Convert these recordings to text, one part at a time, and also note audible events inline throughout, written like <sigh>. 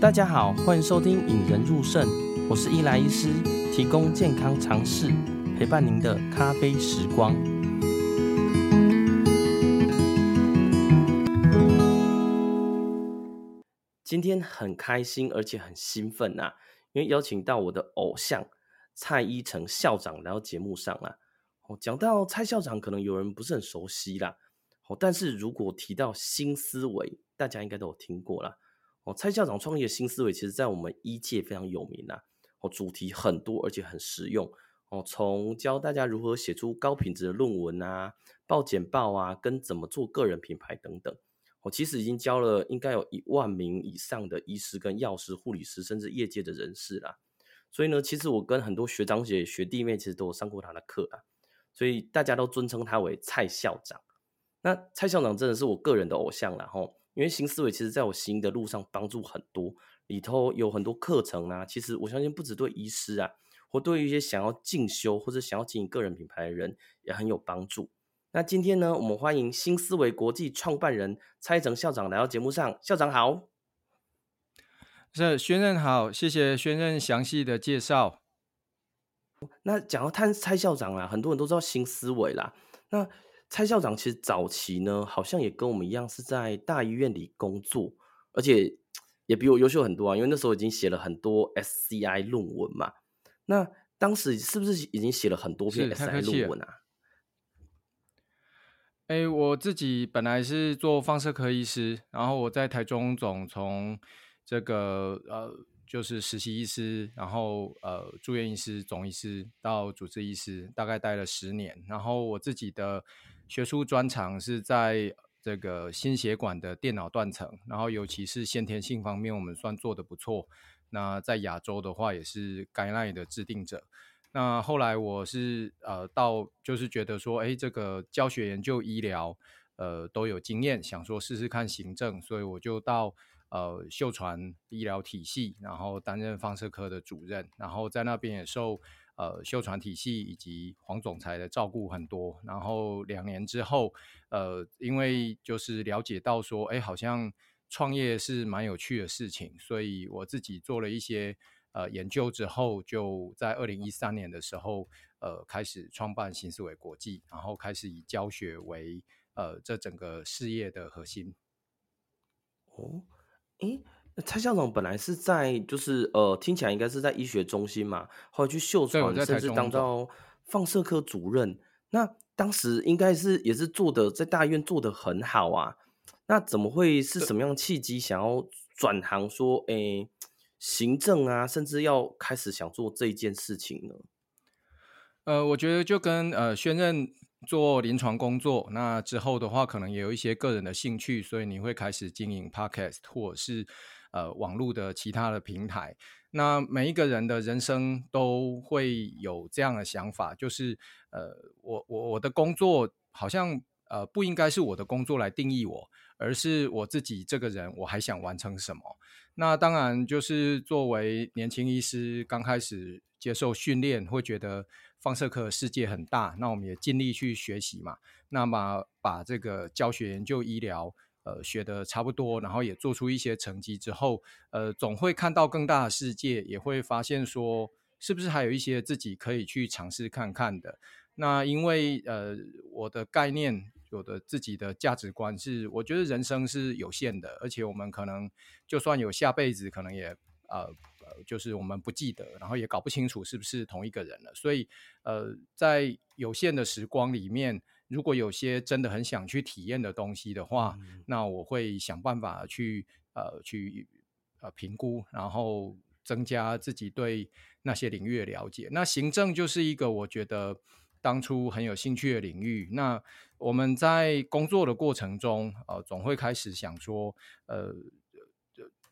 大家好，欢迎收听《引人入胜》，我是伊莱医师，提供健康常识，陪伴您的咖啡时光。今天很开心，而且很兴奋呐、啊，因为邀请到我的偶像蔡一诚校长来到节目上啊。哦，讲到蔡校长，可能有人不是很熟悉啦。哦，但是如果提到新思维，大家应该都有听过啦。蔡校长创业的新思维，其实在我们医界非常有名啊。哦，主题很多，而且很实用。哦，从教大家如何写出高品质的论文啊，报简报啊，跟怎么做个人品牌等等。哦，其实已经教了应该有一万名以上的医师、跟药师、护理师，甚至业界的人士啦。所以呢，其实我跟很多学长姐、学弟妹，其实都有上过他的课啊。所以大家都尊称他为蔡校长。那蔡校长真的是我个人的偶像了吼，因为新思维其实在我行的路上帮助很多，里头有很多课程啊。其实我相信不止对医师啊，或对于一些想要进修或者想要经营个人品牌的人也很有帮助。那今天呢，我们欢迎新思维国际创办人蔡一诚校长来到节目上。校长好，是宣任好，谢谢宣任详细的介绍。那讲到蔡蔡校长啊，很多人都知道新思维啦。那蔡校长其实早期呢，好像也跟我们一样是在大医院里工作，而且也比我优秀很多啊。因为那时候已经写了很多 SCI 论文嘛。那当时是不是已经写了很多篇 SCI 论文啊？哎、欸，我自己本来是做放射科医师，然后我在台中总从这个呃。就是实习医师，然后呃住院医师、总医师到主治医师，大概待了十年。然后我自己的学术专长是在这个心血管的电脑断层，然后尤其是先天性方面，我们算做得不错。那在亚洲的话，也是感染的制定者。那后来我是呃到就是觉得说，哎，这个教学、研究、医疗呃都有经验，想说试试看行政，所以我就到。呃，秀传医疗体系，然后担任放射科的主任，然后在那边也受呃秀传体系以及黄总裁的照顾很多。然后两年之后，呃，因为就是了解到说，哎，好像创业是蛮有趣的事情，所以我自己做了一些呃研究之后，就在二零一三年的时候，呃，开始创办新思维国际，然后开始以教学为呃这整个事业的核心。哦。诶，蔡校长本来是在，就是呃，听起来应该是在医学中心嘛，后来去秀传，甚至当到放射科主任。那当时应该是也是做的在大医院做的很好啊。那怎么会是什么样的契机想要转行说，诶，行政啊，甚至要开始想做这一件事情呢？呃，我觉得就跟呃，宣任。做临床工作，那之后的话，可能也有一些个人的兴趣，所以你会开始经营 Podcast 或者是呃网络的其他的平台。那每一个人的人生都会有这样的想法，就是呃，我我我的工作好像呃不应该是我的工作来定义我，而是我自己这个人我还想完成什么。那当然就是作为年轻医师，刚开始接受训练，会觉得。放射科世界很大，那我们也尽力去学习嘛。那么把这个教学、研究、医疗，呃，学得差不多，然后也做出一些成绩之后，呃，总会看到更大的世界，也会发现说，是不是还有一些自己可以去尝试看看的。那因为呃，我的概念，我的自己的价值观是，我觉得人生是有限的，而且我们可能就算有下辈子，可能也呃。就是我们不记得，然后也搞不清楚是不是同一个人了。所以，呃，在有限的时光里面，如果有些真的很想去体验的东西的话，嗯、那我会想办法去呃去呃评估，然后增加自己对那些领域的了解。那行政就是一个我觉得当初很有兴趣的领域。那我们在工作的过程中，呃，总会开始想说，呃。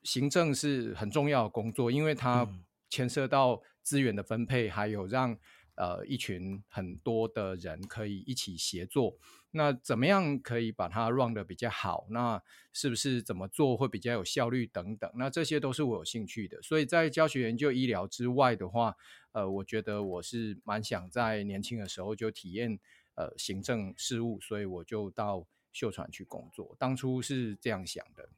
行政是很重要的工作，因为它牵涉到资源的分配，还有让呃一群很多的人可以一起协作。那怎么样可以把它 run 得比较好？那是不是怎么做会比较有效率等等？那这些都是我有兴趣的。所以在教学、研究、医疗之外的话，呃，我觉得我是蛮想在年轻的时候就体验呃行政事务，所以我就到秀传去工作。当初是这样想的。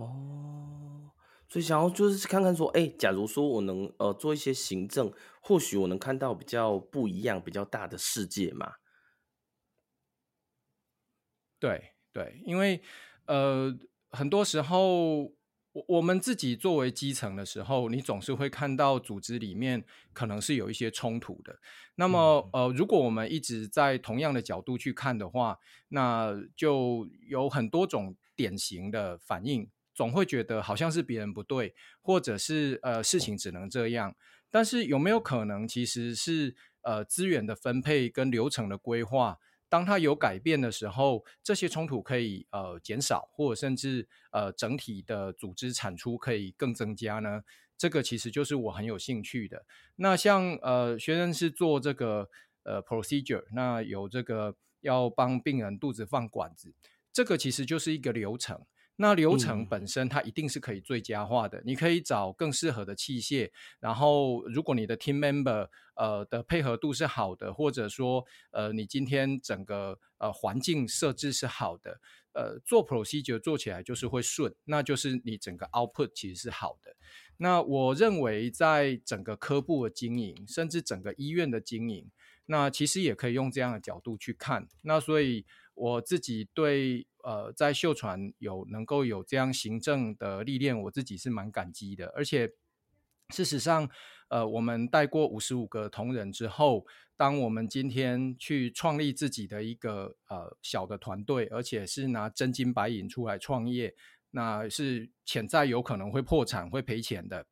哦，所以想要就是看看说，哎，假如说我能呃做一些行政，或许我能看到比较不一样、比较大的世界嘛。对对，因为呃很多时候。我我们自己作为基层的时候，你总是会看到组织里面可能是有一些冲突的。那么，呃，如果我们一直在同样的角度去看的话，那就有很多种典型的反应，总会觉得好像是别人不对，或者是呃事情只能这样。但是有没有可能其实是呃资源的分配跟流程的规划？当它有改变的时候，这些冲突可以呃减少，或者甚至呃整体的组织产出可以更增加呢？这个其实就是我很有兴趣的。那像呃学生是做这个呃 procedure，那有这个要帮病人肚子放管子，这个其实就是一个流程。那流程本身它一定是可以最佳化的，嗯、你可以找更适合的器械，然后如果你的 team member 呃的配合度是好的，或者说呃你今天整个呃环境设置是好的，呃做 procedure 做起来就是会顺，那就是你整个 output 其实是好的。那我认为在整个科部的经营，甚至整个医院的经营，那其实也可以用这样的角度去看。那所以我自己对。呃，在秀传有能够有这样行政的历练，我自己是蛮感激的。而且，事实上，呃，我们带过五十五个同仁之后，当我们今天去创立自己的一个呃小的团队，而且是拿真金白银出来创业，那是潜在有可能会破产、会赔钱的。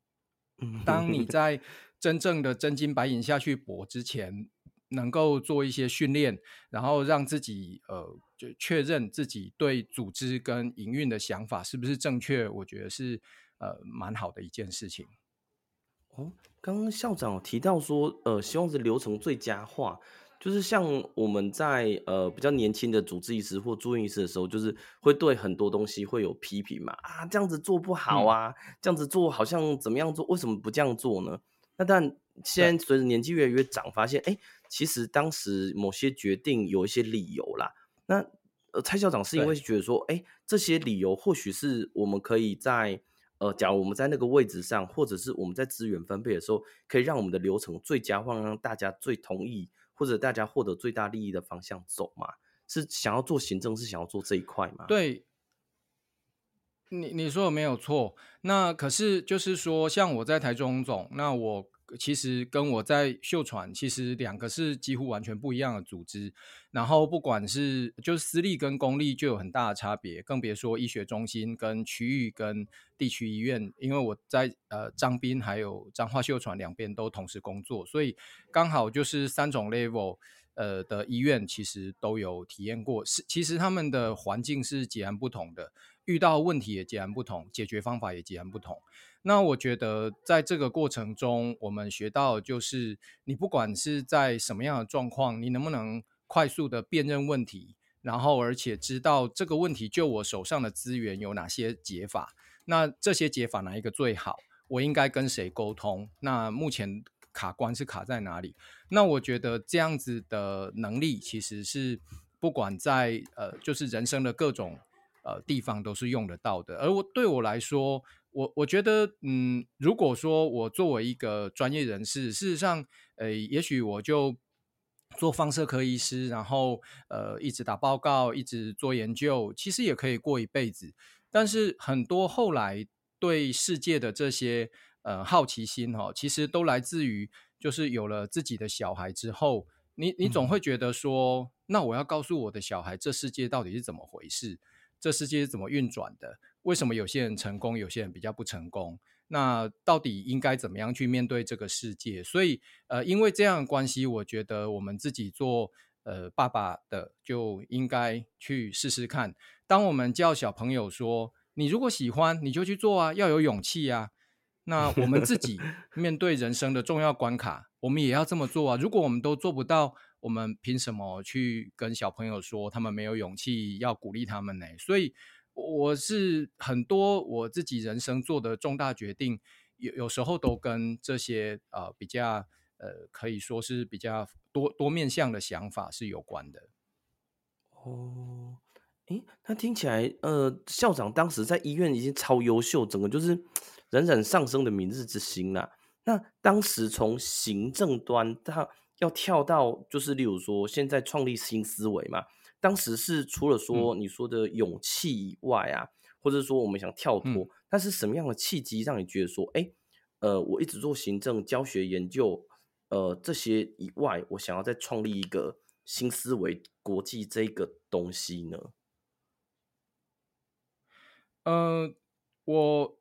当你在真正的真金白银下去搏之前，能够做一些训练，然后让自己呃，就确认自己对组织跟营运的想法是不是正确，我觉得是呃蛮好的一件事情。哦，刚刚校长有提到说，呃，希望是流程最佳化，就是像我们在呃比较年轻的主治医师或住院医师的时候，就是会对很多东西会有批评嘛，啊，这样子做不好啊，嗯、这样子做好像怎么样做，为什么不这样做呢？那但现在随着年纪越来越长，发现哎。诶其实当时某些决定有一些理由啦。那呃，蔡校长是因为觉得说，哎，这些理由或许是我们可以在呃，假如我们在那个位置上，或者是我们在资源分配的时候，可以让我们的流程最佳化，让大家最同意，或者大家获得最大利益的方向走嘛？是想要做行政，是想要做这一块吗？对，你你说的没有错。那可是就是说，像我在台中总，那我。其实跟我在秀传，其实两个是几乎完全不一样的组织。然后不管是就是私立跟公立就有很大的差别，更别说医学中心跟区域跟地区医院。因为我在呃彰滨还有彰化秀传两边都同时工作，所以刚好就是三种 level 呃的医院其实都有体验过。是其实他们的环境是截然不同的，遇到问题也截然不同，解决方法也截然不同。那我觉得，在这个过程中，我们学到就是，你不管是在什么样的状况，你能不能快速的辨认问题，然后而且知道这个问题就我手上的资源有哪些解法，那这些解法哪一个最好？我应该跟谁沟通？那目前卡关是卡在哪里？那我觉得这样子的能力，其实是不管在呃，就是人生的各种呃地方都是用得到的。而我对我来说，我我觉得，嗯，如果说我作为一个专业人士，事实上，呃，也许我就做放射科医师，然后呃，一直打报告，一直做研究，其实也可以过一辈子。但是很多后来对世界的这些呃好奇心哈、哦，其实都来自于就是有了自己的小孩之后，你你总会觉得说，嗯、那我要告诉我的小孩，这世界到底是怎么回事？这世界是怎么运转的？为什么有些人成功，有些人比较不成功？那到底应该怎么样去面对这个世界？所以，呃，因为这样的关系，我觉得我们自己做呃爸爸的就应该去试试看。当我们叫小朋友说：“你如果喜欢，你就去做啊，要有勇气啊。”那我们自己 <laughs> 面对人生的重要关卡，我们也要这么做啊。如果我们都做不到，我们凭什么去跟小朋友说他们没有勇气？要鼓励他们呢？所以。我是很多我自己人生做的重大决定，有有时候都跟这些呃比较呃可以说是比较多多面向的想法是有关的。哦，诶，那听起来呃校长当时在医院已经超优秀，整个就是冉冉上升的明日之星啦。那当时从行政端到要跳到，就是例如说现在创立新思维嘛，当时是除了说你说的勇气以外啊，嗯、或者说我们想跳脱，那、嗯、是什么样的契机让你觉得说，哎，呃，我一直做行政、教学、研究，呃，这些以外，我想要再创立一个新思维国际这个东西呢？呃，我。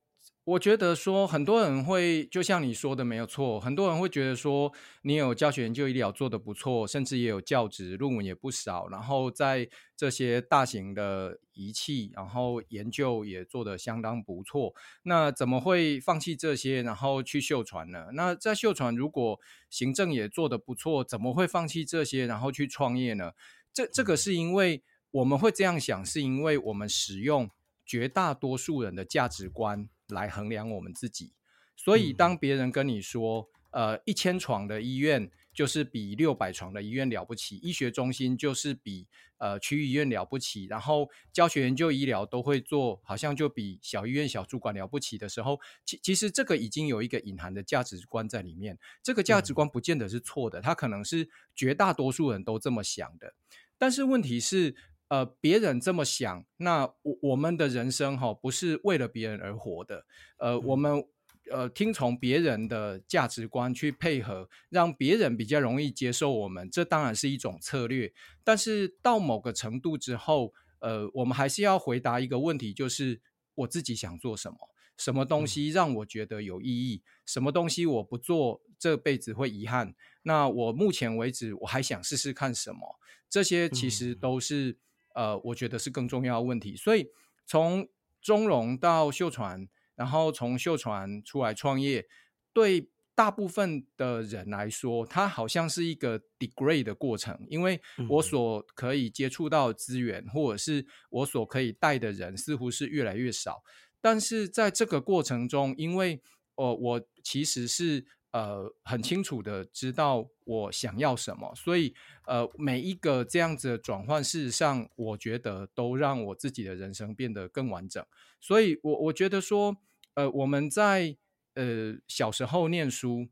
我觉得说很多人会就像你说的没有错，很多人会觉得说你有教学研究医疗做得不错，甚至也有教职论文也不少，然后在这些大型的仪器，然后研究也做得相当不错，那怎么会放弃这些，然后去秀传呢？那在秀传如果行政也做得不错，怎么会放弃这些，然后去创业呢？这这个是因为我们会这样想，是因为我们使用绝大多数人的价值观。来衡量我们自己，所以当别人跟你说，嗯、呃，一千床的医院就是比六百床的医院了不起，医学中心就是比呃区域医院了不起，然后教学研究医疗都会做，好像就比小医院小主管了不起的时候，其其实这个已经有一个隐含的价值观在里面，这个价值观不见得是错的，它可能是绝大多数人都这么想的，但是问题是。呃，别人这么想，那我我们的人生哈、哦，不是为了别人而活的。呃，嗯、我们呃听从别人的价值观去配合，让别人比较容易接受我们，这当然是一种策略。但是到某个程度之后，呃，我们还是要回答一个问题，就是我自己想做什么，什么东西让我觉得有意义，嗯、什么东西我不做这辈子会遗憾。那我目前为止我还想试试看什么，这些其实都是。嗯呃，我觉得是更重要的问题。所以从中融到秀传，然后从秀传出来创业，对大部分的人来说，它好像是一个 degrade 的过程。因为我所可以接触到的资源，或者是我所可以带的人，似乎是越来越少。但是在这个过程中，因为呃，我其实是。呃，很清楚的知道我想要什么，所以呃，每一个这样子的转换，事实上，我觉得都让我自己的人生变得更完整。所以我，我我觉得说，呃，我们在呃小时候念书，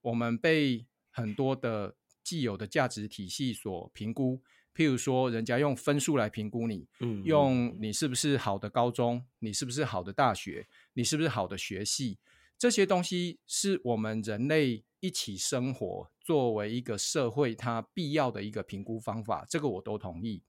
我们被很多的既有的价值体系所评估，譬如说，人家用分数来评估你，嗯，用你是不是好的高中，你是不是好的大学，你是不是好的学系。这些东西是我们人类一起生活作为一个社会它必要的一个评估方法，这个我都同意。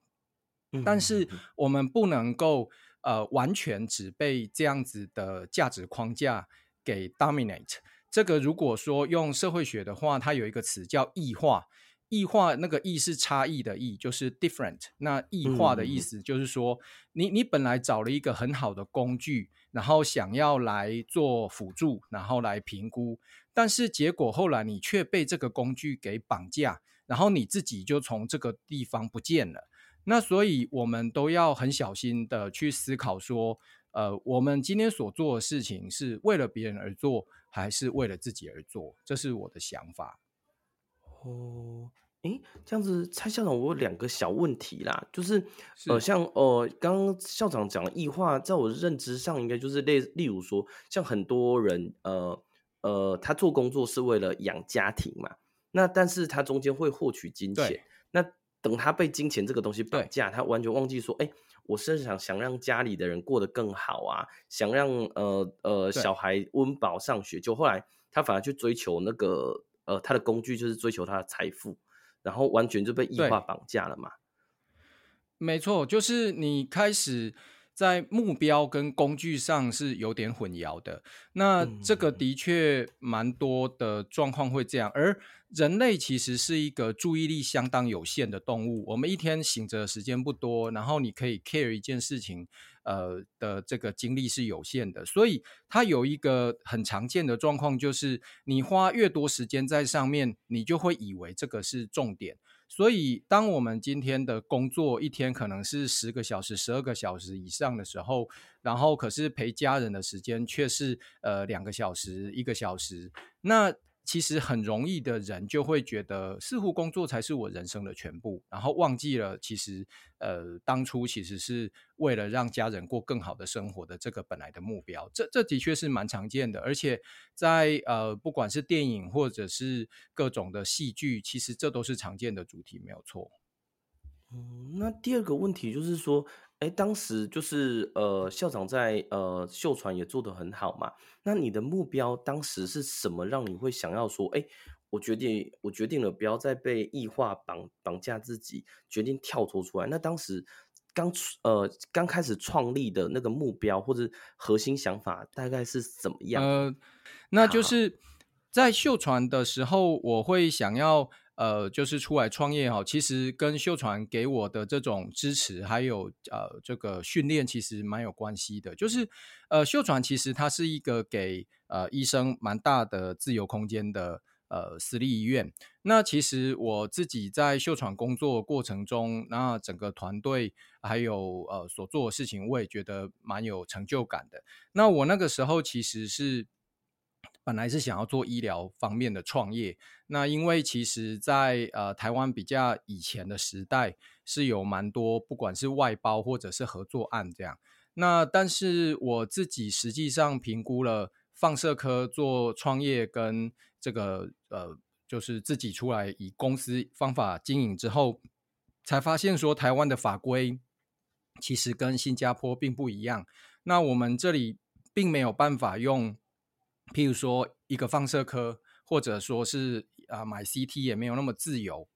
但是我们不能够呃完全只被这样子的价值框架给 dominate。这个如果说用社会学的话，它有一个词叫异化。异化那个异是差异的异，就是 different。那异化的意思就是说，你你本来找了一个很好的工具，然后想要来做辅助，然后来评估，但是结果后来你却被这个工具给绑架，然后你自己就从这个地方不见了。那所以我们都要很小心的去思考说，呃，我们今天所做的事情是为了别人而做，还是为了自己而做？这是我的想法。哦。诶，这样子，蔡校长，我有两个小问题啦，就是，是。呃，像呃，刚刚校长讲的异化，在我的认知上，应该就是例，例如说，像很多人，呃呃，他做工作是为了养家庭嘛，那但是他中间会获取金钱，那等他被金钱这个东西绑架，他完全忘记说，哎，我是想想让家里的人过得更好啊，想让呃呃小孩温饱上学，就后来他反而去追求那个呃他的工具，就是追求他的财富。然后完全就被异化绑架了嘛？没错，就是你开始在目标跟工具上是有点混淆的。那这个的确蛮多的状况会这样，而人类其实是一个注意力相当有限的动物。我们一天醒着的时间不多，然后你可以 care 一件事情。呃的这个精力是有限的，所以它有一个很常见的状况，就是你花越多时间在上面，你就会以为这个是重点。所以，当我们今天的工作一天可能是十个小时、十二个小时以上的时候，然后可是陪家人的时间却是呃两个小时、一个小时，那其实很容易的人就会觉得，似乎工作才是我人生的全部，然后忘记了其实呃当初其实是为了让家人过更好的生活的这个本来的目标。这这的确是蛮常见的，而且在呃不管是电影或者是各种的戏剧，其实这都是常见的主题，没有错。嗯，那第二个问题就是说，哎，当时就是呃，校长在呃秀传也做得很好嘛。那你的目标当时是什么，让你会想要说，哎，我决定，我决定了，不要再被异化绑绑架自己，决定跳脱出来。那当时刚呃刚开始创立的那个目标或者核心想法大概是怎么样？呃，那就是在秀传的时候，我会想要。呃，就是出来创业哈，其实跟秀传给我的这种支持，还有呃这个训练，其实蛮有关系的。就是呃，秀传其实它是一个给呃医生蛮大的自由空间的呃私立医院。那其实我自己在秀传工作过程中，那整个团队还有呃所做的事情，我也觉得蛮有成就感的。那我那个时候其实是。本来是想要做医疗方面的创业，那因为其实在，呃台湾比较以前的时代，是有蛮多不管是外包或者是合作案这样。那但是我自己实际上评估了放射科做创业跟这个呃，就是自己出来以公司方法经营之后，才发现说台湾的法规其实跟新加坡并不一样。那我们这里并没有办法用。譬如说，一个放射科，或者说是啊买 CT 也没有那么自由，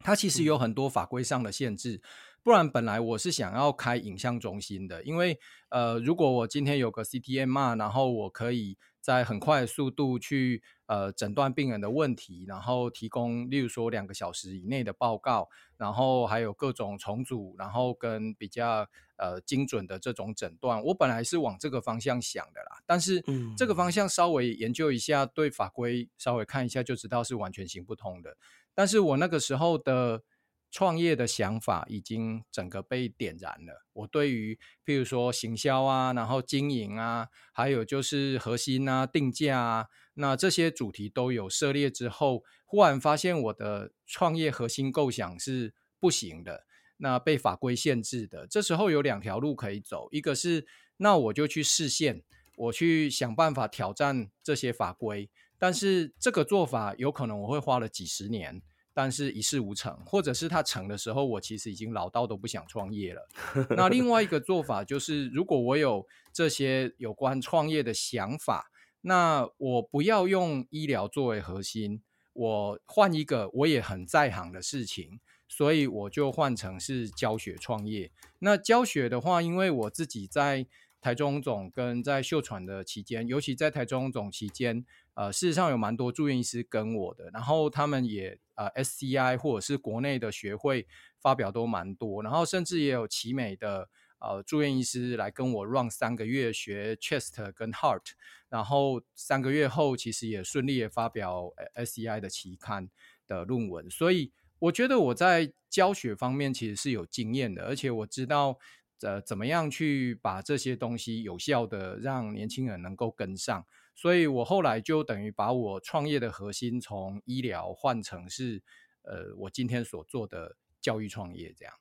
它其实有很多法规上的限制。不然，本来我是想要开影像中心的，因为呃，如果我今天有个 CTMR，然后我可以在很快的速度去呃诊断病人的问题，然后提供例如说两个小时以内的报告，然后还有各种重组，然后跟比较。呃，精准的这种诊断，我本来是往这个方向想的啦，但是这个方向稍微研究一下，对法规稍微看一下就知道是完全行不通的。但是我那个时候的创业的想法已经整个被点燃了。我对于譬如说行销啊，然后经营啊，还有就是核心啊、定价啊，那这些主题都有涉猎之后，忽然发现我的创业核心构想是不行的。那被法规限制的，这时候有两条路可以走，一个是那我就去试线，我去想办法挑战这些法规，但是这个做法有可能我会花了几十年，但是一事无成，或者是它成的时候，我其实已经老到都不想创业了。那另外一个做法就是，如果我有这些有关创业的想法，那我不要用医疗作为核心，我换一个我也很在行的事情。所以我就换成是教学创业。那教学的话，因为我自己在台中总跟在秀传的期间，尤其在台中总期间，呃，事实上有蛮多住院医师跟我的，然后他们也呃 SCI 或者是国内的学会发表都蛮多，然后甚至也有奇美的呃住院医师来跟我 run 三个月学 chest 跟 heart，然后三个月后其实也顺利的发表 SCI 的期刊的论文，所以。我觉得我在教学方面其实是有经验的，而且我知道呃怎么样去把这些东西有效的让年轻人能够跟上，所以我后来就等于把我创业的核心从医疗换成是呃我今天所做的教育创业这样。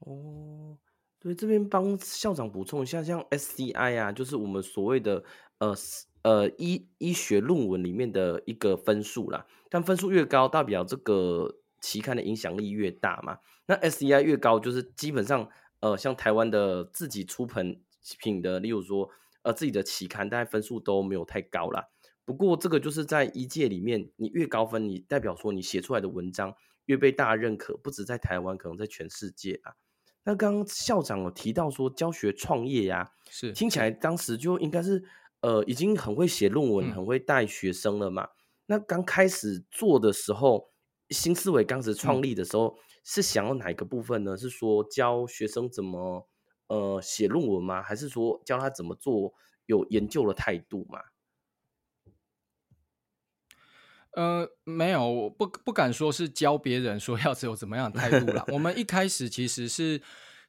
哦，对，这边帮校长补充一下，像 SCI 啊，就是我们所谓的呃呃医医学论文里面的一个分数啦，但分数越高，代表这个。期刊的影响力越大嘛，那 SCI 越高，就是基本上，呃，像台湾的自己出品品的，例如说，呃，自己的期刊，大概分数都没有太高啦。不过这个就是在一届里面，你越高分，你代表说你写出来的文章越被大家认可，不止在台湾，可能在全世界啊。那刚刚校长有提到说教学创业呀、啊，是听起来当时就应该是，呃，已经很会写论文，很会带学生了嘛。嗯、那刚开始做的时候。新思维刚开始创立的时候，是想要哪一个部分呢？是说教学生怎么呃写论文吗？还是说教他怎么做有研究的态度吗？呃，没有，我不不敢说是教别人说要有怎么样的态度啦。我们一 <laughs> 开始其实是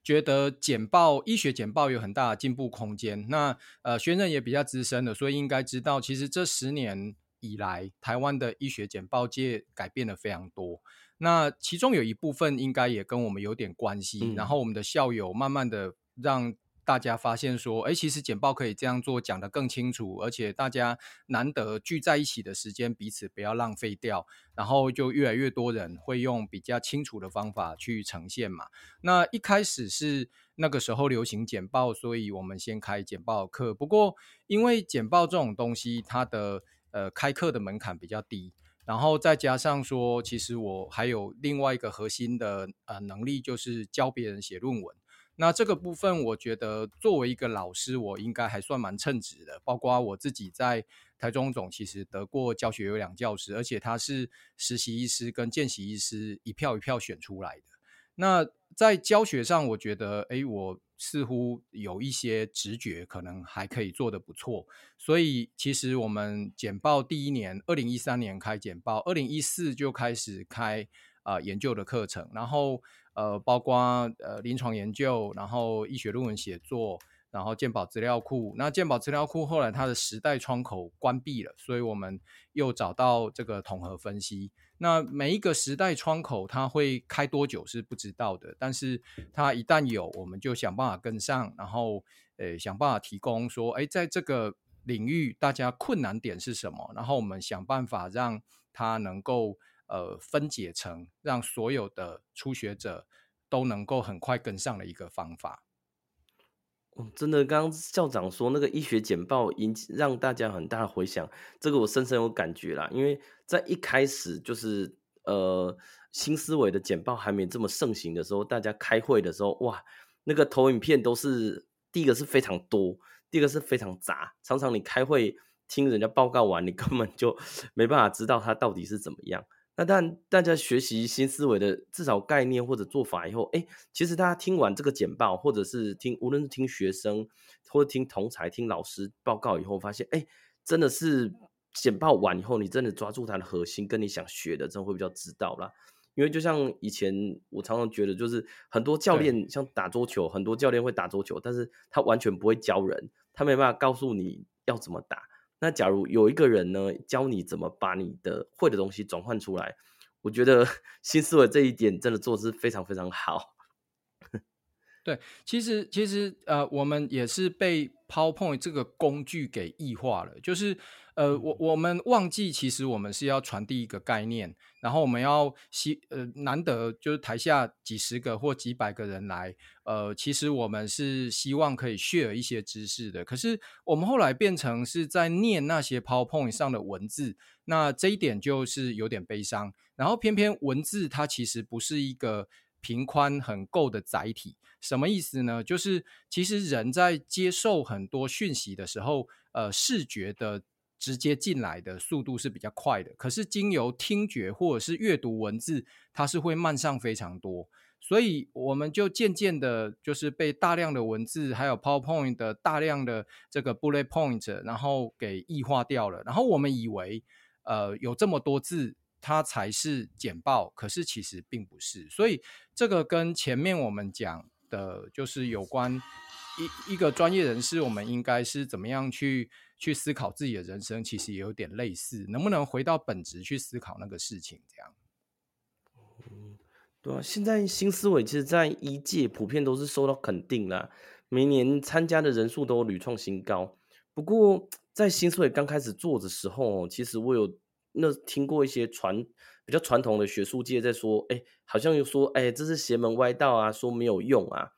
觉得简报医学简报有很大的进步空间。那呃，学生也比较资深的，所以应该知道，其实这十年。以来，台湾的医学简报界改变了非常多。那其中有一部分应该也跟我们有点关系。嗯、然后我们的校友慢慢的让大家发现说，哎，其实简报可以这样做，讲得更清楚，而且大家难得聚在一起的时间，彼此不要浪费掉。然后就越来越多人会用比较清楚的方法去呈现嘛。那一开始是那个时候流行简报，所以我们先开简报课。不过因为简报这种东西，它的呃开课的门槛比较低，然后再加上说，其实我还有另外一个核心的呃能力，就是教别人写论文。那这个部分，我觉得作为一个老师，我应该还算蛮称职的。包括我自己在台中总，其实得过教学优良教师，而且他是实习医师跟见习医师一票一票选出来的。那在教学上，我觉得，哎，我似乎有一些直觉，可能还可以做得不错。所以，其实我们简报第一年，二零一三年开简报，二零一四就开始开啊、研究的课程，然后。呃，包括呃临床研究，然后医学论文写作，然后健保资料库。那健保资料库后来它的时代窗口关闭了，所以我们又找到这个统合分析。那每一个时代窗口它会开多久是不知道的，但是它一旦有，我们就想办法跟上，然后呃想办法提供说，哎，在这个领域大家困难点是什么，然后我们想办法让它能够。呃，分解成让所有的初学者都能够很快跟上的一个方法。哦，真的，刚校长说那个医学简报引起让大家很大的回响，这个我深深有感觉啦。因为在一开始就是呃新思维的简报还没这么盛行的时候，大家开会的时候，哇，那个投影片都是第一个是非常多，第二个是非常杂，常常你开会听人家报告完，你根本就 <laughs> 没办法知道他到底是怎么样。那但大家学习新思维的至少概念或者做法以后，哎，其实大家听完这个简报，或者是听无论是听学生或者听同才、听老师报告以后，发现哎，真的是简报完以后，你真的抓住它的核心，跟你想学的，真的会比较知道啦。因为就像以前我常常觉得，就是很多教练像打桌球，很多教练会打桌球，但是他完全不会教人，他没办法告诉你要怎么打。那假如有一个人呢，教你怎么把你的会的东西转换出来，我觉得 <laughs> 新思维这一点真的做的是非常非常好。对，其实其实呃，我们也是被 PowerPoint 这个工具给异化了，就是。呃，我我们忘记，其实我们是要传递一个概念，然后我们要希呃难得就是台下几十个或几百个人来，呃，其实我们是希望可以 share 一些知识的。可是我们后来变成是在念那些 PowerPoint 上的文字，那这一点就是有点悲伤。然后偏偏文字它其实不是一个频宽很够的载体，什么意思呢？就是其实人在接受很多讯息的时候，呃，视觉的。直接进来的速度是比较快的，可是经由听觉或者是阅读文字，它是会慢上非常多，所以我们就渐渐的，就是被大量的文字还有 PowerPoint 的大量的这个 bullet point，然后给异化掉了。然后我们以为，呃，有这么多字，它才是简报，可是其实并不是。所以这个跟前面我们讲的，就是有关一一个专业人士，我们应该是怎么样去。去思考自己的人生，其实也有点类似，能不能回到本质去思考那个事情？这样，嗯，对啊，现在新思维其实，在一届普遍都是受到肯定啦，每年参加的人数都屡创新高。不过，在新思维刚开始做的时候，其实我有那听过一些传比较传统的学术界在说，哎，好像又说，哎，这是邪门歪道啊，说没有用啊，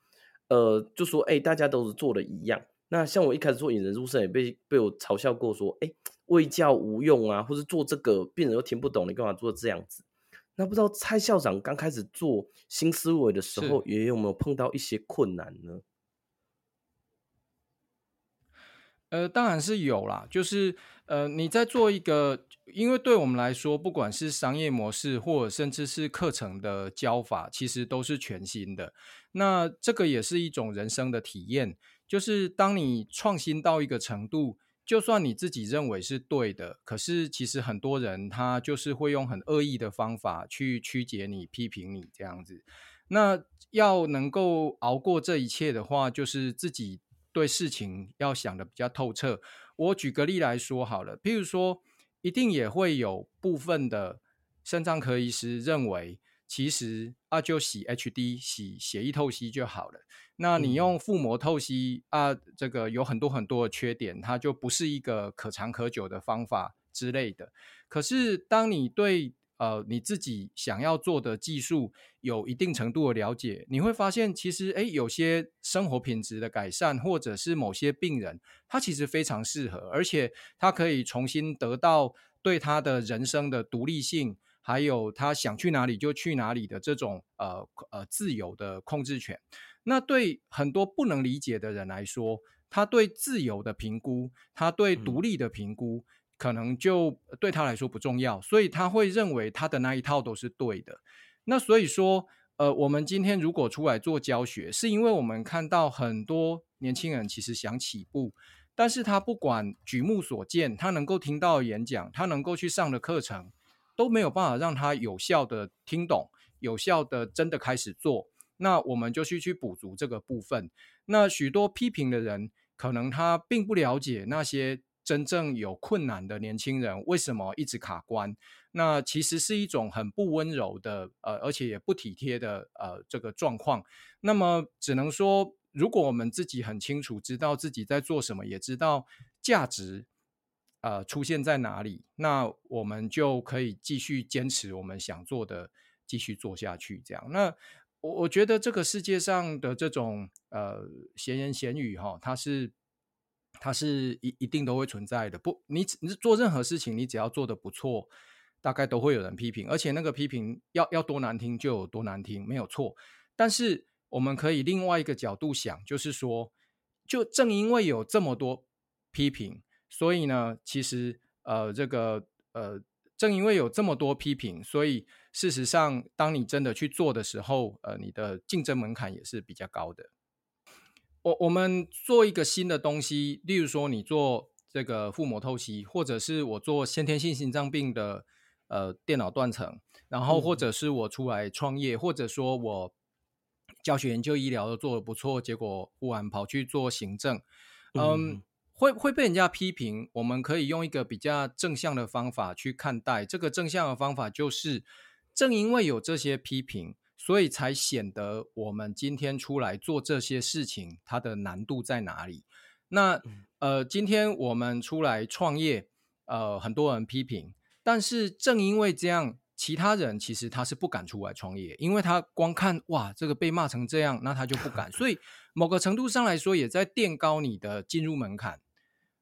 呃，就说，哎，大家都是做的一样。那像我一开始做引人入胜，也被被我嘲笑过，说，哎，卫教无用啊，或是做这个病人又听不懂，你干嘛做这样子？那不知道蔡校长刚开始做新思维的时候，也有没有碰到一些困难呢？呃，当然是有啦，就是呃，你在做一个，因为对我们来说，不管是商业模式，或者甚至是课程的教法，其实都是全新的。那这个也是一种人生的体验。就是当你创新到一个程度，就算你自己认为是对的，可是其实很多人他就是会用很恶意的方法去曲解你、批评你这样子。那要能够熬过这一切的话，就是自己对事情要想的比较透彻。我举个例来说好了，譬如说一定也会有部分的肾脏科医师认为，其实啊就洗 HD 洗血液透析就好了。那你用腹膜透析啊，这个有很多很多的缺点，它就不是一个可长可久的方法之类的。可是当你对呃你自己想要做的技术有一定程度的了解，你会发现其实诶有些生活品质的改善，或者是某些病人他其实非常适合，而且他可以重新得到对他的人生的独立性，还有他想去哪里就去哪里的这种呃呃自由的控制权。那对很多不能理解的人来说，他对自由的评估，他对独立的评估，嗯、可能就对他来说不重要，所以他会认为他的那一套都是对的。那所以说，呃，我们今天如果出来做教学，是因为我们看到很多年轻人其实想起步，但是他不管举目所见，他能够听到演讲，他能够去上的课程，都没有办法让他有效的听懂，有效的真的开始做。那我们就去去补足这个部分。那许多批评的人，可能他并不了解那些真正有困难的年轻人为什么一直卡关。那其实是一种很不温柔的，呃，而且也不体贴的，呃，这个状况。那么只能说，如果我们自己很清楚知道自己在做什么，也知道价值，呃，出现在哪里，那我们就可以继续坚持我们想做的，继续做下去。这样，那。我我觉得这个世界上的这种呃闲言闲语哈，它是它是一一定都会存在的。不，你你做任何事情，你只要做得不错，大概都会有人批评，而且那个批评要要多难听就有多难听，没有错。但是我们可以另外一个角度想，就是说，就正因为有这么多批评，所以呢，其实呃这个呃。正因为有这么多批评，所以事实上，当你真的去做的时候，呃，你的竞争门槛也是比较高的。我我们做一个新的东西，例如说你做这个腹膜透析，或者是我做先天性心脏病的呃电脑断层，然后或者是我出来创业，嗯、或者说我教学研究医疗都做得不错，结果忽然跑去做行政，嗯。嗯会会被人家批评，我们可以用一个比较正向的方法去看待。这个正向的方法就是，正因为有这些批评，所以才显得我们今天出来做这些事情，它的难度在哪里？那呃，今天我们出来创业，呃，很多人批评，但是正因为这样，其他人其实他是不敢出来创业，因为他光看哇，这个被骂成这样，那他就不敢。所以 <laughs> 某个程度上来说，也在垫高你的进入门槛。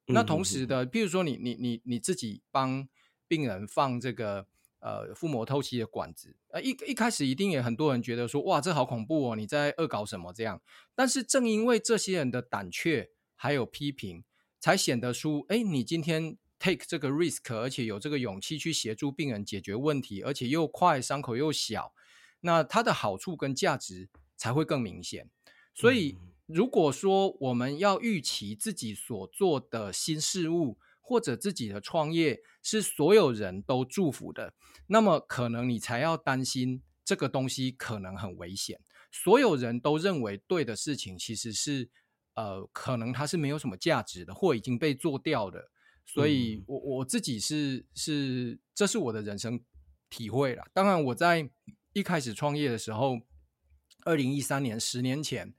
那同时的，譬如说你你你你自己帮病人放这个呃腹膜透析的管子，呃一一开始一定也很多人觉得说哇，这好恐怖哦，你在恶搞什么这样？但是正因为这些人的胆怯还有批评，才显得出哎，你今天 take 这个 risk，而且有这个勇气去协助病人解决问题，而且又快，伤口又小，那它的好处跟价值才会更明显，所以。嗯如果说我们要预期自己所做的新事物或者自己的创业是所有人都祝福的，那么可能你才要担心这个东西可能很危险。所有人都认为对的事情，其实是呃，可能它是没有什么价值的，或已经被做掉的。所以我我自己是是，这是我的人生体会了。当然，我在一开始创业的时候，二零一三年，十年前。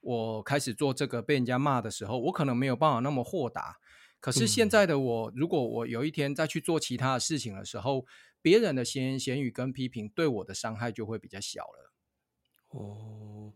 我开始做这个被人家骂的时候，我可能没有办法那么豁达。可是现在的我，嗯、如果我有一天再去做其他的事情的时候，别人的闲言闲语跟批评对我的伤害就会比较小了。哦，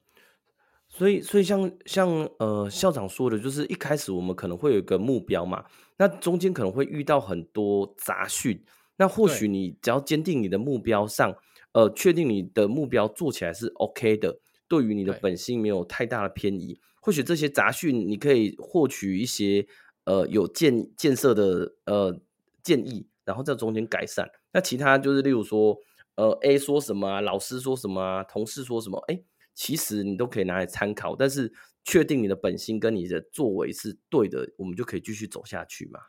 所以所以像像呃校长说的，就是一开始我们可能会有一个目标嘛，那中间可能会遇到很多杂讯，那或许你只要坚定你的目标上，呃，确定你的目标做起来是 OK 的。对于你的本性没有太大的偏移，或许这些杂讯你可以获取一些呃有建建设的呃建议，然后在中间改善。那其他就是例如说呃 A 说什么啊，老师说什么啊，同事说什么，哎，其实你都可以拿来参考。但是确定你的本心跟你的作为是对的，我们就可以继续走下去嘛。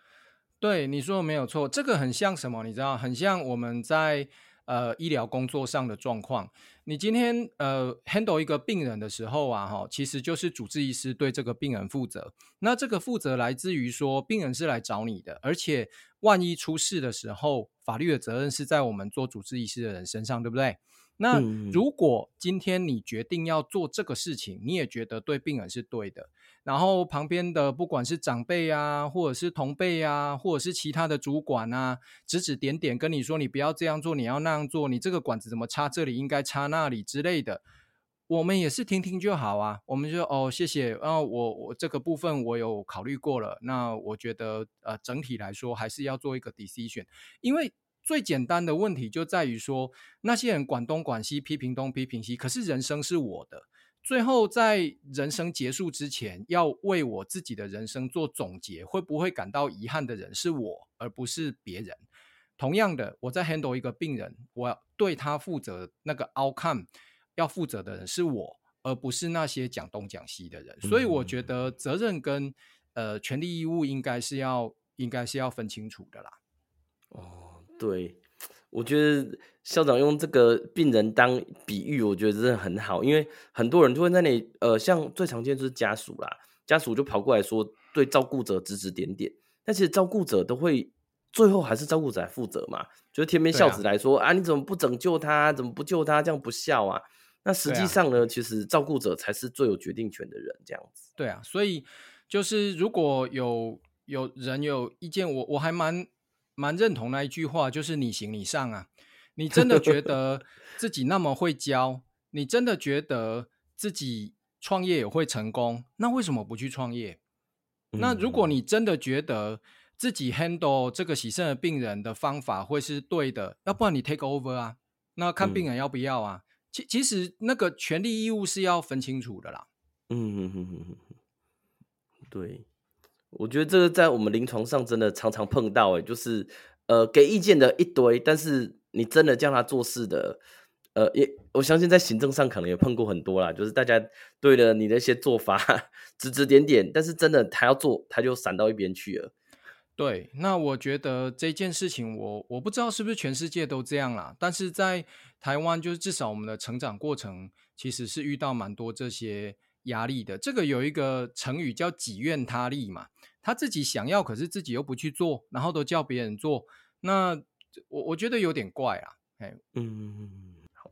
对，你说的没有错，这个很像什么？你知道，很像我们在呃医疗工作上的状况。你今天呃 handle 一个病人的时候啊，哈，其实就是主治医师对这个病人负责。那这个负责来自于说，病人是来找你的，而且万一出事的时候，法律的责任是在我们做主治医师的人身上，对不对？那如果今天你决定要做这个事情，你也觉得对病人是对的，然后旁边的不管是长辈啊，或者是同辈啊，或者是其他的主管啊，指指点点跟你说，你不要这样做，你要那样做，你这个管子怎么插这里应该插那里之类的，我们也是听听就好啊。我们就哦，谢谢啊，我我这个部分我有考虑过了，那我觉得呃整体来说还是要做一个 decision，因为。最简单的问题就在于说，那些人管东管西，批评东批评西，可是人生是我的。最后在人生结束之前，要为我自己的人生做总结，会不会感到遗憾的人是我，而不是别人。同样的，我在 handle 一个病人，我要对他负责，那个 outcome 要负责的人是我，而不是那些讲东讲西的人。所以我觉得责任跟呃权利义务应该是要应该是要分清楚的啦。哦。对，我觉得校长用这个病人当比喻，我觉得真的很好，因为很多人就会在那里，呃，像最常见就是家属啦，家属就跑过来说对照顾者指指点点，但其实照顾者都会最后还是照顾者来负责嘛，就是天边孝子来说啊，啊，你怎么不拯救他，怎么不救他，这样不孝啊？那实际上呢，其实照顾者才是最有决定权的人，这样子。对啊，所以就是如果有有人有意见，我我还蛮。蛮认同那一句话，就是你行你上啊！你真的觉 <laughs> 得自己那么会教，你真的觉得自己创业也会成功，那为什么不去创业？嗯、那如果你真的觉得自己 handle 这个洗肾的病人的方法会是对的，要不然你 take over 啊？那看病人要不要啊？嗯、其其实那个权利义务是要分清楚的啦。嗯嗯嗯嗯嗯，对。我觉得这个在我们临床上真的常常碰到，哎，就是呃给意见的一堆，但是你真的叫他做事的，呃，也我相信在行政上可能也碰过很多啦，就是大家对了你的一些做法指指点点，但是真的他要做，他就闪到一边去了。对，那我觉得这件事情我，我我不知道是不是全世界都这样啦，但是在台湾，就是至少我们的成长过程其实是遇到蛮多这些压力的。这个有一个成语叫己怨他利嘛。他自己想要，可是自己又不去做，然后都叫别人做，那我我觉得有点怪啊。哎，嗯，好，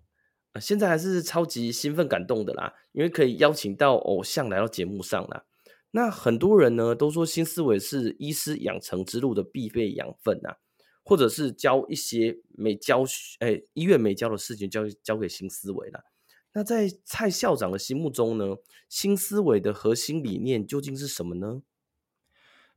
现在还是超级兴奋感动的啦，因为可以邀请到偶像来到节目上啦。那很多人呢都说新思维是医师养成之路的必备养分啊，或者是教一些没教，哎，医院没教的事情交交给新思维啦。那在蔡校长的心目中呢，新思维的核心理念究竟是什么呢？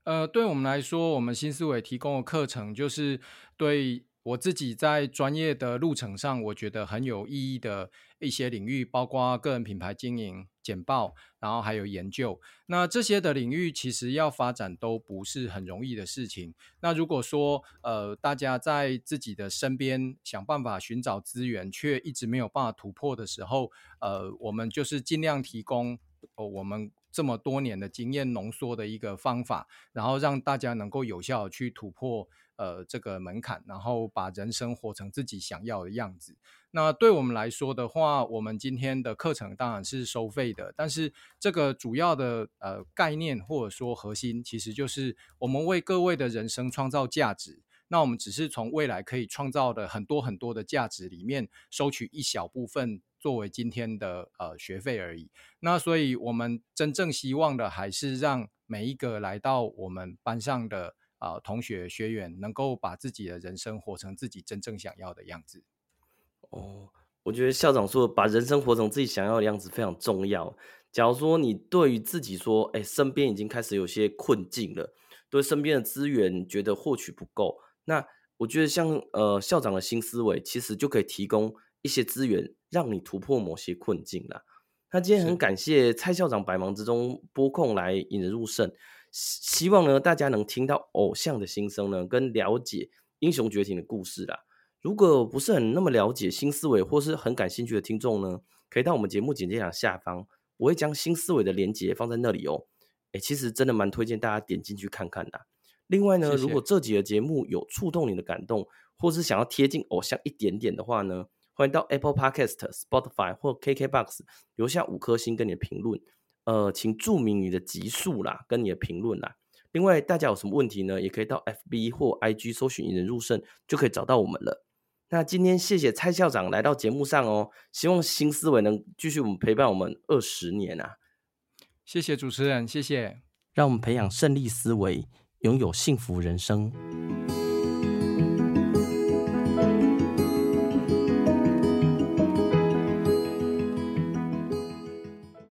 呃，对我们来说，我们新思维提供的课程，就是对我自己在专业的路程上，我觉得很有意义的一些领域，包括个人品牌经营、简报，然后还有研究。那这些的领域其实要发展都不是很容易的事情。那如果说呃，大家在自己的身边想办法寻找资源，却一直没有办法突破的时候，呃，我们就是尽量提供，呃，我们。这么多年的经验浓缩的一个方法，然后让大家能够有效去突破呃这个门槛，然后把人生活成自己想要的样子。那对我们来说的话，我们今天的课程当然是收费的，但是这个主要的呃概念或者说核心，其实就是我们为各位的人生创造价值。那我们只是从未来可以创造的很多很多的价值里面收取一小部分。作为今天的呃学费而已，那所以我们真正希望的还是让每一个来到我们班上的啊、呃、同学学员，能够把自己的人生活成自己真正想要的样子。哦，我觉得校长说把人生活成自己想要的样子非常重要。假如说你对于自己说，哎，身边已经开始有些困境了，对身边的资源觉得获取不够，那我觉得像呃校长的新思维，其实就可以提供一些资源。让你突破某些困境啦。那今天很感谢蔡校长百忙之中拨空来引人入肾，希望呢大家能听到偶像的心声呢，跟了解英雄崛起的故事啦。如果不是很那么了解新思维或是很感兴趣的听众呢，可以到我们节目简介栏下方，我会将新思维的连接放在那里哦。哎，其实真的蛮推荐大家点进去看看的。另外呢，谢谢。如果这几个节目有触动你的感动，或是想要贴近偶像一点点的话呢，欢迎到 Apple Podcast、Spotify 或 KKBox 留下五颗星跟你的评论。呃，请注明你的级数啦，跟你的评论啦。另外，大家有什么问题呢？也可以到 FB 或 IG 搜寻引人入胜，就可以找到我们了。那今天谢谢蔡校长来到节目上哦，希望新思维能继续我们陪伴我们二十年啊！谢谢主持人，谢谢，让我们培养胜利思维，拥有幸福人生。